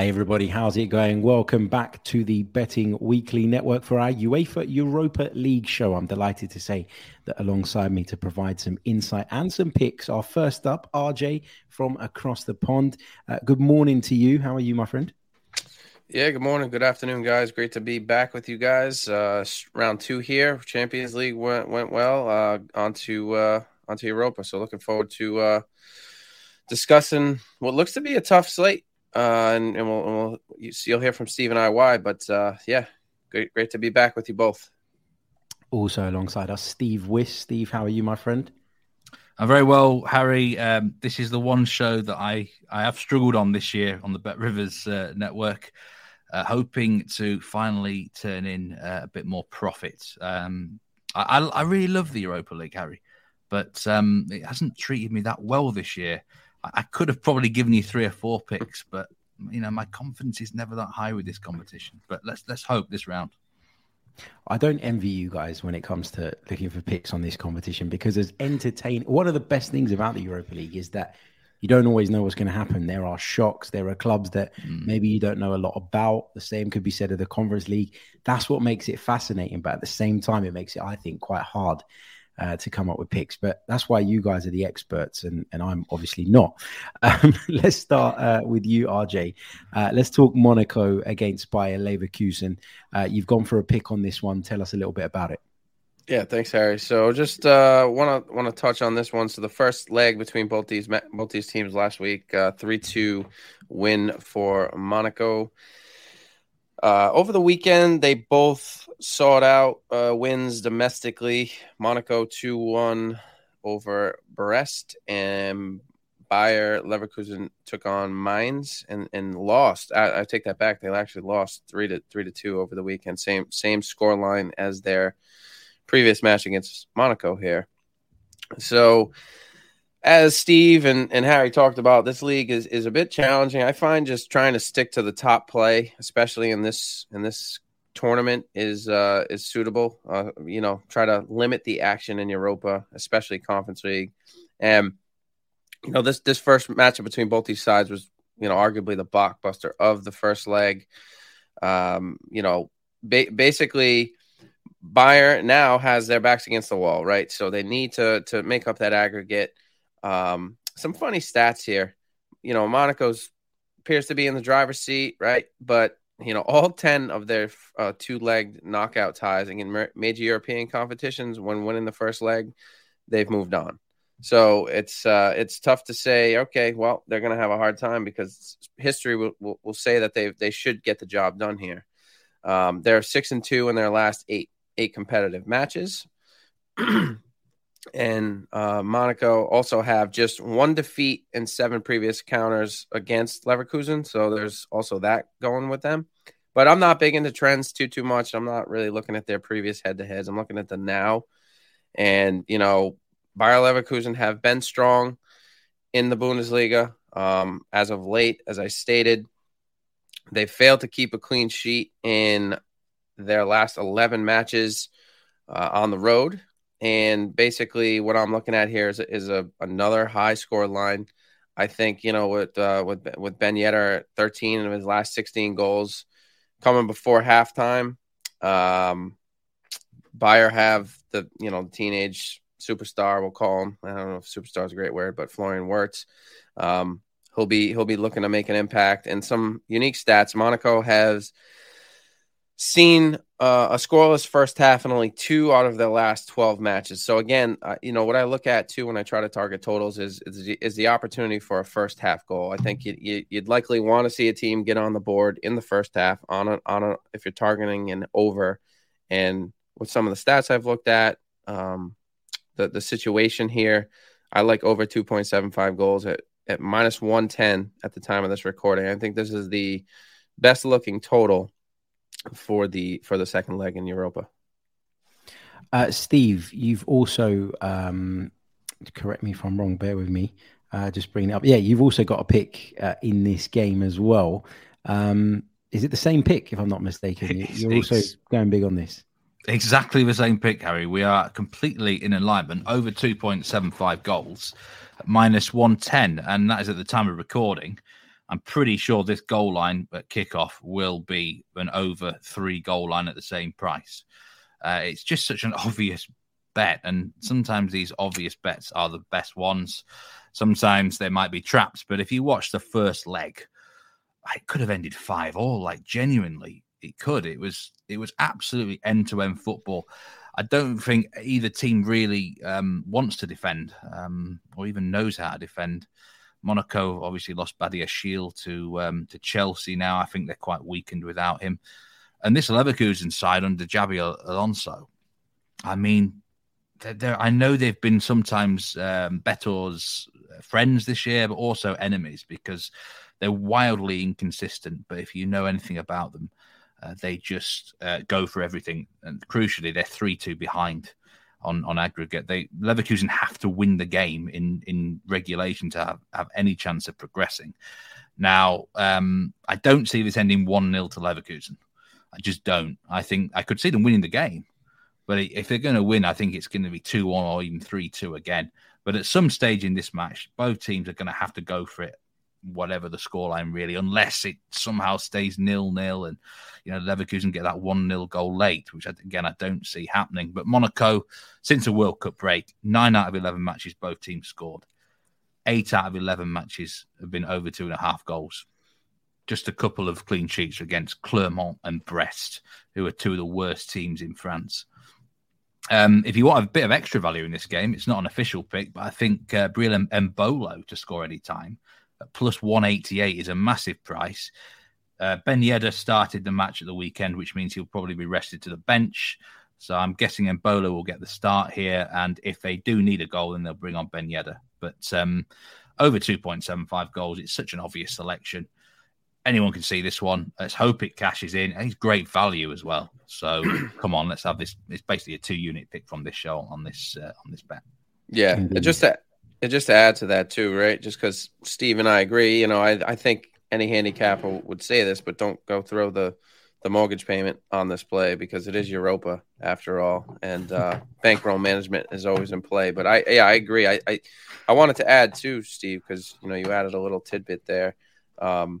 Hey everybody, how's it going? Welcome back to the Betting Weekly Network for our UEFA Europa League show. I'm delighted to say that alongside me to provide some insight and some picks are first up, RJ from across the pond. Uh, good morning to you. How are you, my friend? Yeah, good morning, good afternoon, guys. Great to be back with you guys. Uh, round two here, Champions League went went well. Uh, onto uh, onto Europa, so looking forward to uh, discussing what looks to be a tough slate uh, and, and, we'll, and we'll you, you'll hear from Steve and I why. But uh, yeah, great, great to be back with you both. Also alongside us, Steve Wyss. Steve, how are you, my friend? I'm very well, Harry. Um, this is the one show that I, I have struggled on this year on the Bet Rivers uh, network, uh, hoping to finally turn in uh, a bit more profit. Um, I, I, really love the Europa League, Harry, but um, it hasn't treated me that well this year. I could have probably given you three or four picks, but you know my confidence is never that high with this competition. But let's let's hope this round. I don't envy you guys when it comes to looking for picks on this competition because as entertain one of the best things about the Europa League is that you don't always know what's going to happen. There are shocks. There are clubs that mm. maybe you don't know a lot about. The same could be said of the Conference League. That's what makes it fascinating. But at the same time, it makes it, I think, quite hard uh, to come up with picks. But that's why you guys are the experts, and, and I'm obviously not. Um, let's start uh, with you, RJ. Uh, let's talk Monaco against Bayer Leverkusen. Uh, you've gone for a pick on this one. Tell us a little bit about it. Yeah, thanks, Harry. So just want to want to touch on this one. So the first leg between both these both these teams last week, uh, three two win for Monaco. Uh, over the weekend, they both sought out uh, wins domestically. Monaco 2 1 over Brest, and Bayer Leverkusen took on Mainz and, and lost. I, I, take that back. They actually lost three to three to two over the weekend. Same same score line as their previous match against Monaco here. So as Steve and, and Harry talked about, this league is, is a bit challenging. I find just trying to stick to the top play, especially in this in this tournament, is uh, is suitable. Uh, you know, try to limit the action in Europa, especially Conference League. And you know, this this first matchup between both these sides was you know arguably the blockbuster of the first leg. Um, you know, ba- basically. Bayern now has their backs against the wall, right? So they need to to make up that aggregate. Um, some funny stats here. You know, Monaco's appears to be in the driver's seat, right? But you know, all ten of their uh, two-legged knockout ties in major European competitions, when winning the first leg, they've moved on. So it's uh, it's tough to say. Okay, well, they're going to have a hard time because history will, will, will, say that they they should get the job done here. Um, they're six and two in their last eight eight competitive matches. and uh, Monaco also have just one defeat in seven previous counters against Leverkusen. So there's also that going with them. But I'm not big into trends too too much. I'm not really looking at their previous head to heads. I'm looking at the now, and you know, Bayer Leverkusen have been strong in the Bundesliga um, as of late. As I stated, they failed to keep a clean sheet in their last 11 matches uh, on the road. And basically, what I'm looking at here is, is a another high score line. I think you know with uh, with with Ben Yedder, 13 of his last 16 goals coming before halftime. Um, Bayer have the you know teenage superstar, we'll call him. I don't know if superstar is a great word, but Florian Wirtz. Um, he'll be he'll be looking to make an impact. And some unique stats. Monaco has seen uh, a scoreless first half in only two out of their last 12 matches. So again, uh, you know what I look at too when I try to target totals is is the, is the opportunity for a first half goal. I think you, would likely want to see a team get on the board in the first half on a, on a if you're targeting an over. And with some of the stats I've looked at, um, the the situation here, I like over 2.75 goals at at minus 110 at the time of this recording. I think this is the best looking total for the for the second leg in Europa. Uh, Steve, you've also um, correct me if I'm wrong. Bear with me. Uh, just bring it up. Yeah, you've also got a pick uh, in this game as well. Um, is it the same pick, if I'm not mistaken? You're also going big on this. Exactly the same pick, Harry. We are completely in alignment. Over 2.75 goals, minus 110, and that is at the time of recording. I'm pretty sure this goal line at kickoff will be an over three goal line at the same price. Uh, it's just such an obvious bet, and sometimes these obvious bets are the best ones. Sometimes there might be traps, but if you watch the first leg, it could have ended five all. Like genuinely, it could. It was it was absolutely end to end football. I don't think either team really um, wants to defend um, or even knows how to defend. Monaco obviously lost Badiashile to um, to Chelsea. Now I think they're quite weakened without him. And this Leverkusen side under Xabi Alonso, I mean, they're, they're, I know they've been sometimes um, friends this year, but also enemies because they're wildly inconsistent. But if you know anything about them, uh, they just uh, go for everything. And crucially, they're 3 2 behind on on aggregate. They Leverkusen have to win the game in in regulation to have, have any chance of progressing. Now, um, I don't see this ending one 0 to Leverkusen. I just don't. I think I could see them winning the game, but if they're going to win, I think it's going to be two one or even three two again. But at some stage in this match, both teams are going to have to go for it whatever the scoreline really, unless it somehow stays nil nil and you know Leverkusen get that one 0 goal late, which again I don't see happening. But Monaco, since the World Cup break, nine out of eleven matches both teams scored. Eight out of eleven matches have been over two and a half goals. Just a couple of clean sheets against Clermont and Brest, who are two of the worst teams in France. Um, if you want a bit of extra value in this game, it's not an official pick, but I think uh, Breel Embolo to score any time plus 188 is a massive price. Uh, Ben Yedder started the match at the weekend, which means he'll probably be rested to the bench. So I'm guessing Embolo will get the start here. And if they do need a goal, then they'll bring on Ben Yedder. But um, over 2.75 goals, it's such an obvious selection. Anyone can see this one. Let's hope it cashes in. And he's great value as well. So come on, let's have this. It's basically a two unit pick from this show on this uh, on this bet. Yeah, just that and just to add to that too, right? Just because Steve and I agree, you know, I, I think any handicapper would say this, but don't go throw the the mortgage payment on this play because it is Europa after all, and uh, bankroll management is always in play. But I, yeah, I agree. I, I, I wanted to add too, Steve, because you know you added a little tidbit there. Um,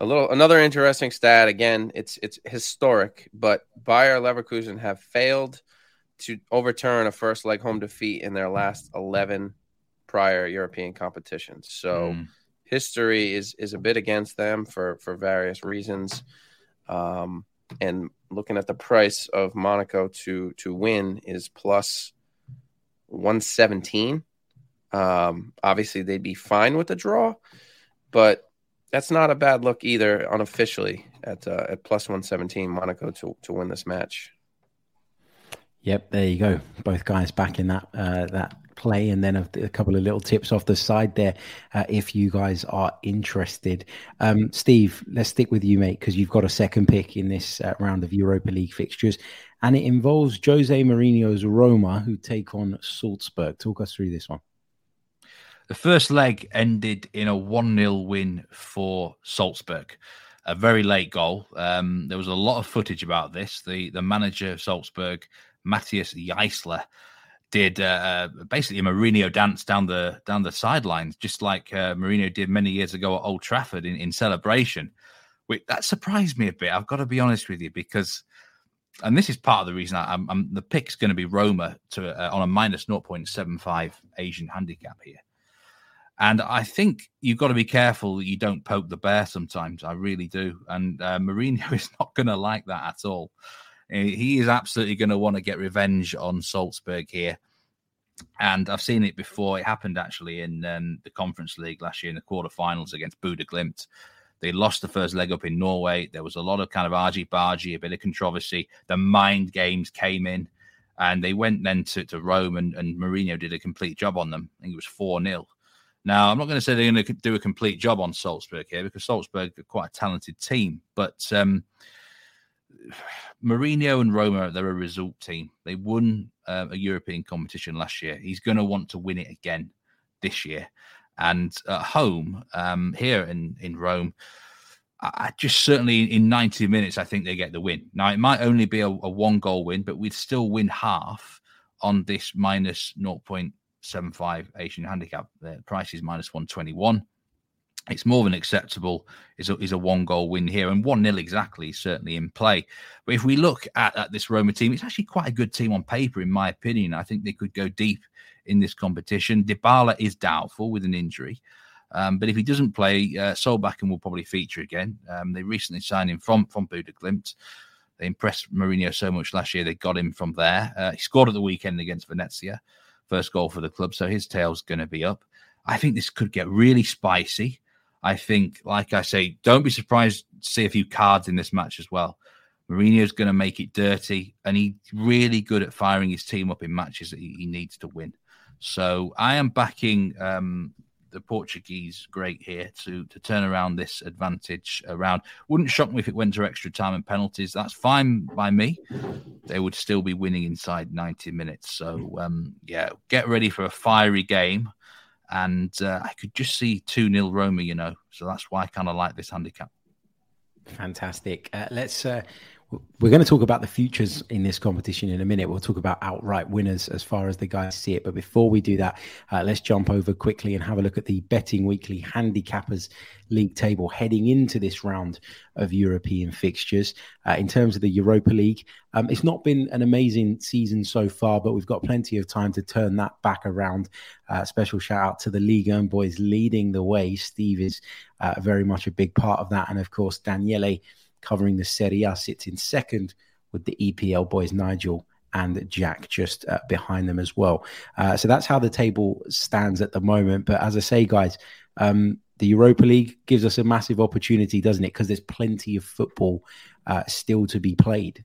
a little another interesting stat. Again, it's it's historic, but Bayer Leverkusen have failed to overturn a first leg home defeat in their last eleven prior European competitions. So mm. history is is a bit against them for for various reasons. Um, and looking at the price of Monaco to to win is plus 117. Um, obviously they'd be fine with the draw, but that's not a bad look either unofficially at uh, at plus 117 Monaco to to win this match. Yep, there you go. Both guys back in that uh, that play, and then a, a, couple of little tips off the side there, uh, if you guys are interested. Um, Steve, let's stick with you, mate, because you've got a second pick in this uh, round of Europa League fixtures, and it involves Jose Mourinho's Roma, who take on Salzburg. Talk us through this one. The first leg ended in a 1 0 win for Salzburg. A very late goal. Um, there was a lot of footage about this. The the manager of Salzburg, Matthias Jaissle, did uh, uh, basically a Mourinho dance down the down the sidelines, just like uh, Mourinho did many years ago at Old Trafford in, in celebration. Which, that surprised me a bit. I've got to be honest with you because and this is part of the reason I, am I'm the pick's going to be Roma to uh, on a minus 0.75 Asian handicap here. And I think you've got to be careful that you don't poke the bear sometimes. I really do. And uh, Mourinho is not going to like that at all. He is absolutely going to want to get revenge on Salzburg here. And I've seen it before. It happened actually in um, the Conference League last year in the quarterfinals against Bodø/Glimt. They lost the first leg up in Norway. There was a lot of kind of argy bargy, a bit of controversy. The mind games came in, and they went then to, to Rome, and, and Mourinho did a complete job on them. I think it was 4 0. Now, I'm not going to say they're going to do a complete job on Salzburg here because Salzburg are quite a talented team, but um, Mourinho and Roma, they're a result team. They won uh, a European competition last year. He's going to want to win it again this year. And at home, um, here in, in Rome, I just certainly in 90 minutes, I think they get the win. Now, it might only be a, a one goal win, but we'd still win half on this minus 0.75 Asian handicap. The price is minus 121 it's more than acceptable. Is a, is a one goal win here and 1 nil exactly certainly in play. But if we look at, at this roma team it's actually quite a good team on paper in my opinion. I think they could go deep in this competition. Dybala is doubtful with an injury um, but if he doesn't play uh, Solbakken will probably feature again. Um, they recently signed him from from Bodø/Glimt they impressed Mourinho so much last year they got him from there. Uh, he scored at the weekend against Venezia first goal for the club so his tail's going to be up. I think this could get really spicy I think, like I say, don't be surprised to see a few cards in this match as well. Mourinho's going to make it dirty, and he's really good at firing his team up in matches that he, needs to win. So I am backing um, the Portuguese great here to to turn around this advantage around. Wouldn't shock me if it went to extra time and penalties. That's fine by me. They would still be winning inside 90 minutes. So um, yeah, get ready for a fiery game and uh, I could just see 2 0 Roma, you know. So that's why I kind of like this handicap. Fantastic. Uh, let's. Uh, we're going to talk about the futures in this competition in a minute. We'll talk about outright winners as far as the guys see it. But before we do that, uh, let's jump over quickly and have a look at the Betting Weekly Handicappers League table heading into this round of European fixtures. Uh, in terms of the Europa League, um, it's not been an amazing season so far, but we've got plenty of time to turn that back around. Uh, special shout out to the League and boys leading the way. Steve is uh, very much a big part of that. And of course, Daniele covering the Serie A, sits in second with the EPL boys, Nigel and Jack just uh, behind them as well. Uh, so that's how the table stands at the moment. But as I say, guys, um, the Europa League gives us a massive opportunity, doesn't it? Because there's plenty of football uh, still to be played.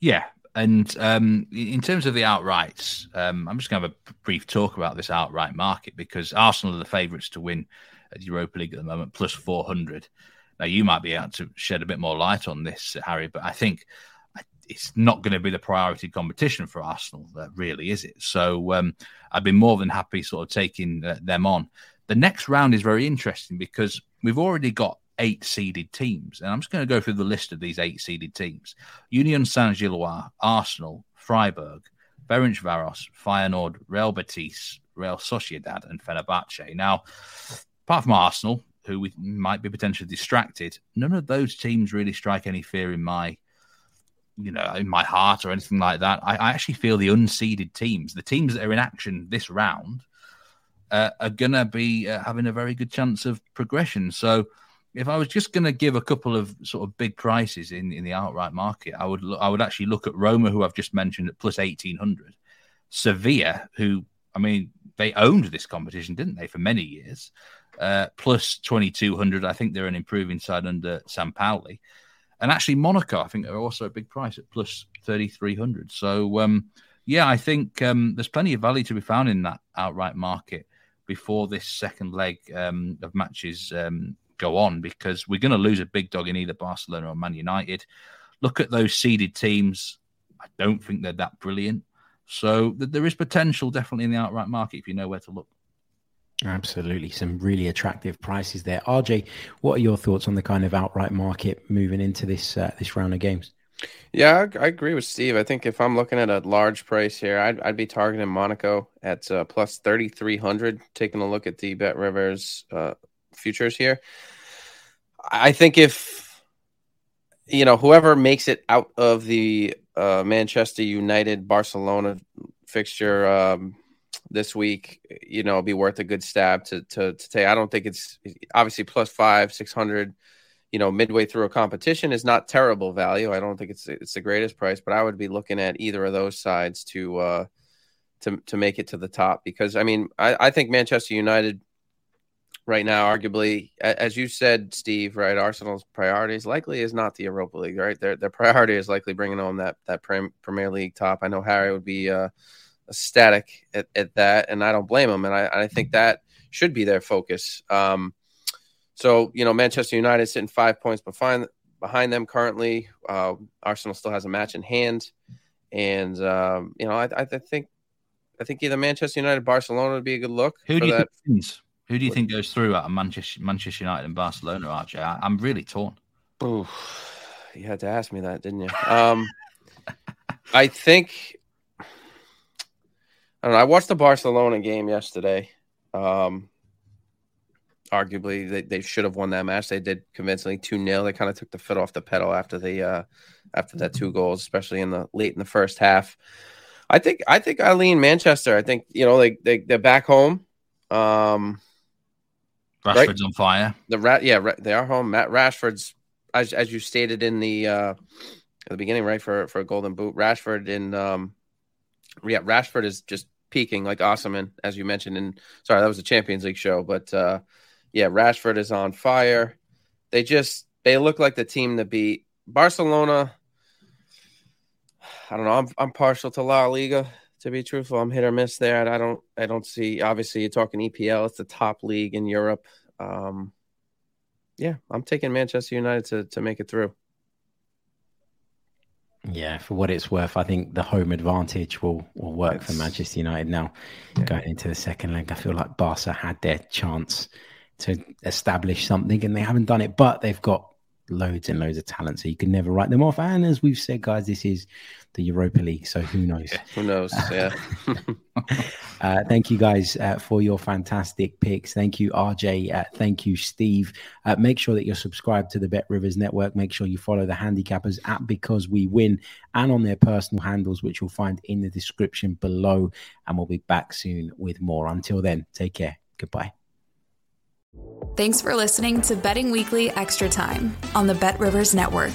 Yeah. And um, in terms of the outrights, um, I'm just going to have a brief talk about this outright market because Arsenal are the favourites to win the Europa League at the moment, plus 400. Now, you might be able to shed a bit more light on this, Harry, but I think it's not going to be the priority competition for Arsenal, uh, really, is it? So um, I'd be more than happy sort of taking uh, them on. The next round is very interesting because we've already got eight seeded teams. And I'm just going to go through the list of these eight seeded teams Union Saint Gilloise, Arsenal, Freiburg, Ferencvaros, Feyenoord, Real Betis, Real Sociedad, and Fenerbahce. Now, apart from Arsenal, who we might be potentially distracted. None of those teams really strike any fear in my, you know, in my heart or anything like that. I, I actually feel the unseeded teams, the teams that are in action this round, uh, are gonna be uh, having a very good chance of progression. So, if I was just to give a couple of sort of big prices in, in the outright market, I would I would actually look at Roma, who I've just mentioned at plus eighteen hundred, Sevilla, who I mean they owned this competition, didn't they, for many years, uh, plus 2200. I think they're an improving side under Sam Sampaoli. And actually, Monaco, I think, are also a big price at plus 3300. So, um, yeah, I think um, there's plenty of value to be found in that outright market before this second leg um, of matches um, go on because we're going to lose a big dog in either Barcelona or Man United. Look at those seeded teams. I don't think they're that brilliant. So th- there is potential definitely in the outright market if you know where to look. Absolutely, some really attractive prices there. RJ, what are your thoughts on the kind of outright market moving into this uh, this round of games? Yeah, I, I, agree with Steve. I think if I'm looking at a large price here, I'd, I'd be targeting Monaco at uh, plus 3,300. Taking a look at the Bet Rivers uh, futures here, I think if you know, whoever makes it out of the uh, Manchester United Barcelona fixture um, this week, you know, be worth a good stab to, to to take. I don't think it's obviously plus five, six hundred. You know, midway through a competition is not terrible value. I don't think it's it's the greatest price, but I would be looking at either of those sides to uh, to to make it to the top because I mean I, I think Manchester United right now, arguably, as you said, Steve, right? Arsenal's priorities likely is not the Europa League, right? Their their priority is likely bringing home that that Premier League top. I know Harry would be uh, ecstatic at, at that, and I don't blame them. And I, I think that should be their focus. Um, so you know, Manchester United sitting five points behind behind them currently. Uh, Arsenal still has a match in hand, and um, you know, I, I think I think either Manchester United, Barcelona would be a good look. Who do you that. think who do you think goes through out of Manchester, Manchester United and Barcelona, RJ? I, am really torn. Ooh, you had to ask me that, didn't you? Um, I think I don't know. I watched the Barcelona game yesterday. Um, arguably, they, they should have won that match. They did convincingly two 0 They kind of took the foot off the pedal after the uh, after that two goals, especially in the late in the first half. I think I think Eileen Manchester. I think you know they they they're back home. Um, Rashford's right? on fire. The rat, yeah, they are home. Matt Rashford's, as as you stated in the uh, at the beginning, right for for a Golden Boot. Rashford in, um, yeah, Rashford is just peaking like awesome, and as you mentioned, and sorry, that was a Champions League show, but uh, yeah, Rashford is on fire. They just they look like the team to beat. Barcelona. I don't know. I'm I'm partial to La Liga to be truthful. I'm hit or miss there. I don't I don't see obviously you're talking EPL, it's the top league in Europe. Um yeah, I'm taking Manchester United to to make it through. Yeah, for what it's worth, I think the home advantage will will work for Manchester United now. Yeah. Going into the second leg, I feel like Barca had their chance to establish something and they haven't done it, but they've got loads and loads of talent, so you can never write them off. And as we've said, guys, this is the Europa League. So who knows? Yeah, who knows? Yeah. uh, thank you guys uh, for your fantastic picks. Thank you, RJ. Uh, thank you, Steve. Uh, make sure that you're subscribed to the Bet Rivers Network. Make sure you follow the handicappers at Because We Win and on their personal handles, which you'll find in the description below. And we'll be back soon with more. Until then, take care. Goodbye. Thanks for listening to Betting Weekly Extra Time on the Bet Rivers Network.